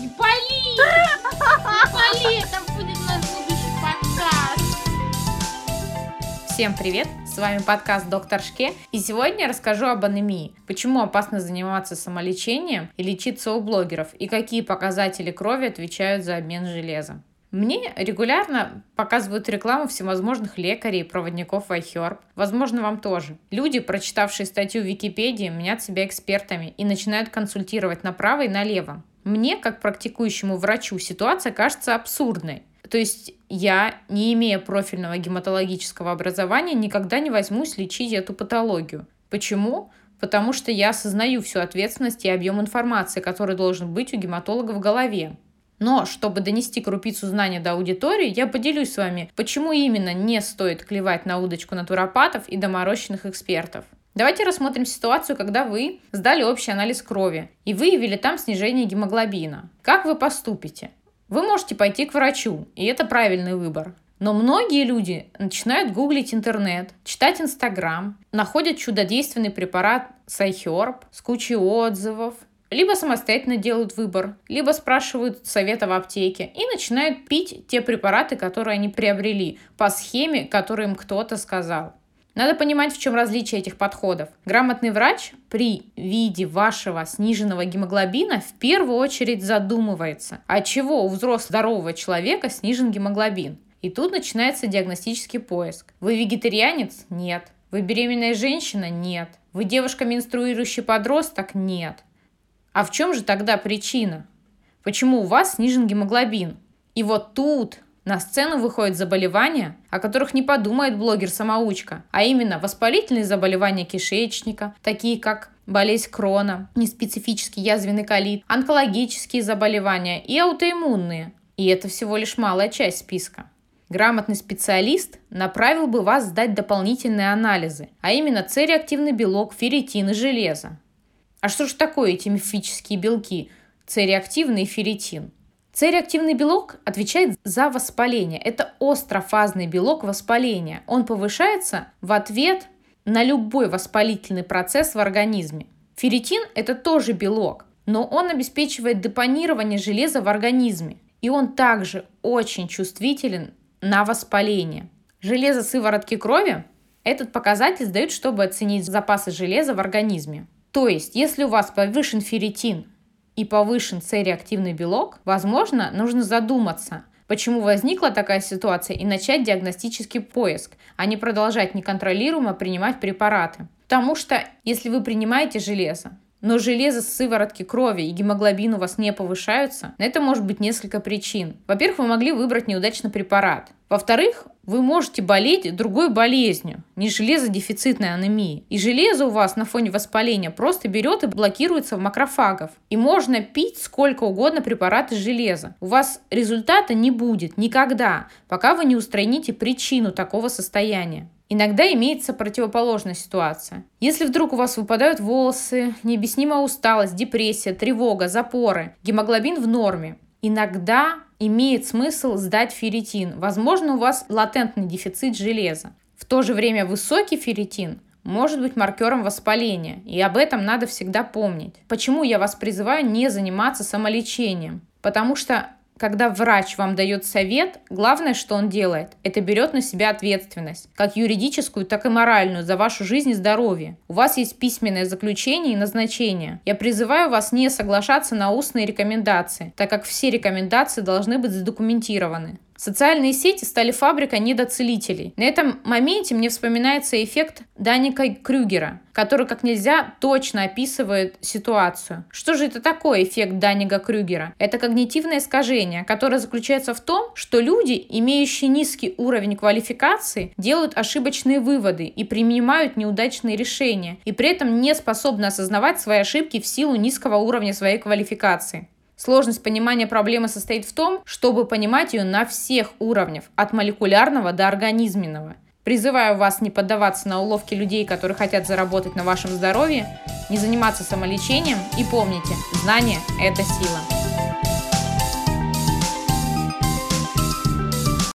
Не пали! Не пали! Это будет наш будущий подкаст! Всем привет! С вами подкаст Доктор Шке. И сегодня я расскажу об анемии. Почему опасно заниматься самолечением и лечиться у блогеров. И какие показатели крови отвечают за обмен железа. Мне регулярно показывают рекламу всевозможных лекарей проводников iHerb. Возможно, вам тоже. Люди, прочитавшие статью в Википедии, мнят себя экспертами и начинают консультировать направо и налево. Мне, как практикующему врачу, ситуация кажется абсурдной. То есть я, не имея профильного гематологического образования, никогда не возьмусь лечить эту патологию. Почему? Потому что я осознаю всю ответственность и объем информации, который должен быть у гематолога в голове. Но чтобы донести крупицу знания до аудитории, я поделюсь с вами, почему именно не стоит клевать на удочку натуропатов и доморощенных экспертов. Давайте рассмотрим ситуацию, когда вы сдали общий анализ крови и выявили там снижение гемоглобина. Как вы поступите? Вы можете пойти к врачу, и это правильный выбор. Но многие люди начинают гуглить интернет, читать Инстаграм, находят чудодейственный препарат Сайхерб с кучей отзывов, либо самостоятельно делают выбор, либо спрашивают совета в аптеке и начинают пить те препараты, которые они приобрели по схеме, которую им кто-то сказал. Надо понимать, в чем различие этих подходов. Грамотный врач при виде вашего сниженного гемоглобина в первую очередь задумывается, от чего у взрослого здорового человека снижен гемоглобин. И тут начинается диагностический поиск. Вы вегетарианец? Нет. Вы беременная женщина? Нет. Вы девушка менструирующий подросток? Нет. А в чем же тогда причина? Почему у вас снижен гемоглобин? И вот тут на сцену выходят заболевания, о которых не подумает блогер-самоучка, а именно воспалительные заболевания кишечника, такие как болезнь Крона, неспецифический язвенный колит, онкологические заболевания и аутоиммунные. И это всего лишь малая часть списка. Грамотный специалист направил бы вас сдать дополнительные анализы, а именно С-реактивный белок, ферритин и железо. А что же такое эти мифические белки С-реактивный и ферритин? С-реактивный белок отвечает за воспаление. Это острофазный белок воспаления. Он повышается в ответ на любой воспалительный процесс в организме. Ферритин – это тоже белок, но он обеспечивает депонирование железа в организме. И он также очень чувствителен на воспаление. Железо сыворотки крови этот показатель сдают, чтобы оценить запасы железа в организме. То есть, если у вас повышен ферритин и повышен С-реактивный белок, возможно, нужно задуматься, почему возникла такая ситуация и начать диагностический поиск, а не продолжать неконтролируемо принимать препараты. Потому что если вы принимаете железо, но железо с сыворотки крови и гемоглобин у вас не повышаются, на это может быть несколько причин. Во-первых, вы могли выбрать неудачный препарат. Во-вторых, вы можете болеть другой болезнью, не железодефицитной анемией. И железо у вас на фоне воспаления просто берет и блокируется в макрофагов. И можно пить сколько угодно препараты железа. У вас результата не будет никогда, пока вы не устраните причину такого состояния. Иногда имеется противоположная ситуация. Если вдруг у вас выпадают волосы, необъяснимая усталость, депрессия, тревога, запоры, гемоглобин в норме, иногда имеет смысл сдать ферритин. Возможно, у вас латентный дефицит железа. В то же время высокий ферритин может быть маркером воспаления, и об этом надо всегда помнить. Почему я вас призываю не заниматься самолечением? Потому что когда врач вам дает совет, главное, что он делает, это берет на себя ответственность, как юридическую, так и моральную, за вашу жизнь и здоровье. У вас есть письменное заключение и назначение. Я призываю вас не соглашаться на устные рекомендации, так как все рекомендации должны быть задокументированы. Социальные сети стали фабрикой недоцелителей. На этом моменте мне вспоминается эффект Даника Крюгера, который как нельзя точно описывает ситуацию. Что же это такое эффект Данига Крюгера? Это когнитивное искажение, которое заключается в том, что люди, имеющие низкий уровень квалификации, делают ошибочные выводы и принимают неудачные решения, и при этом не способны осознавать свои ошибки в силу низкого уровня своей квалификации. Сложность понимания проблемы состоит в том, чтобы понимать ее на всех уровнях, от молекулярного до организменного. Призываю вас не поддаваться на уловки людей, которые хотят заработать на вашем здоровье, не заниматься самолечением и помните, знание – это сила.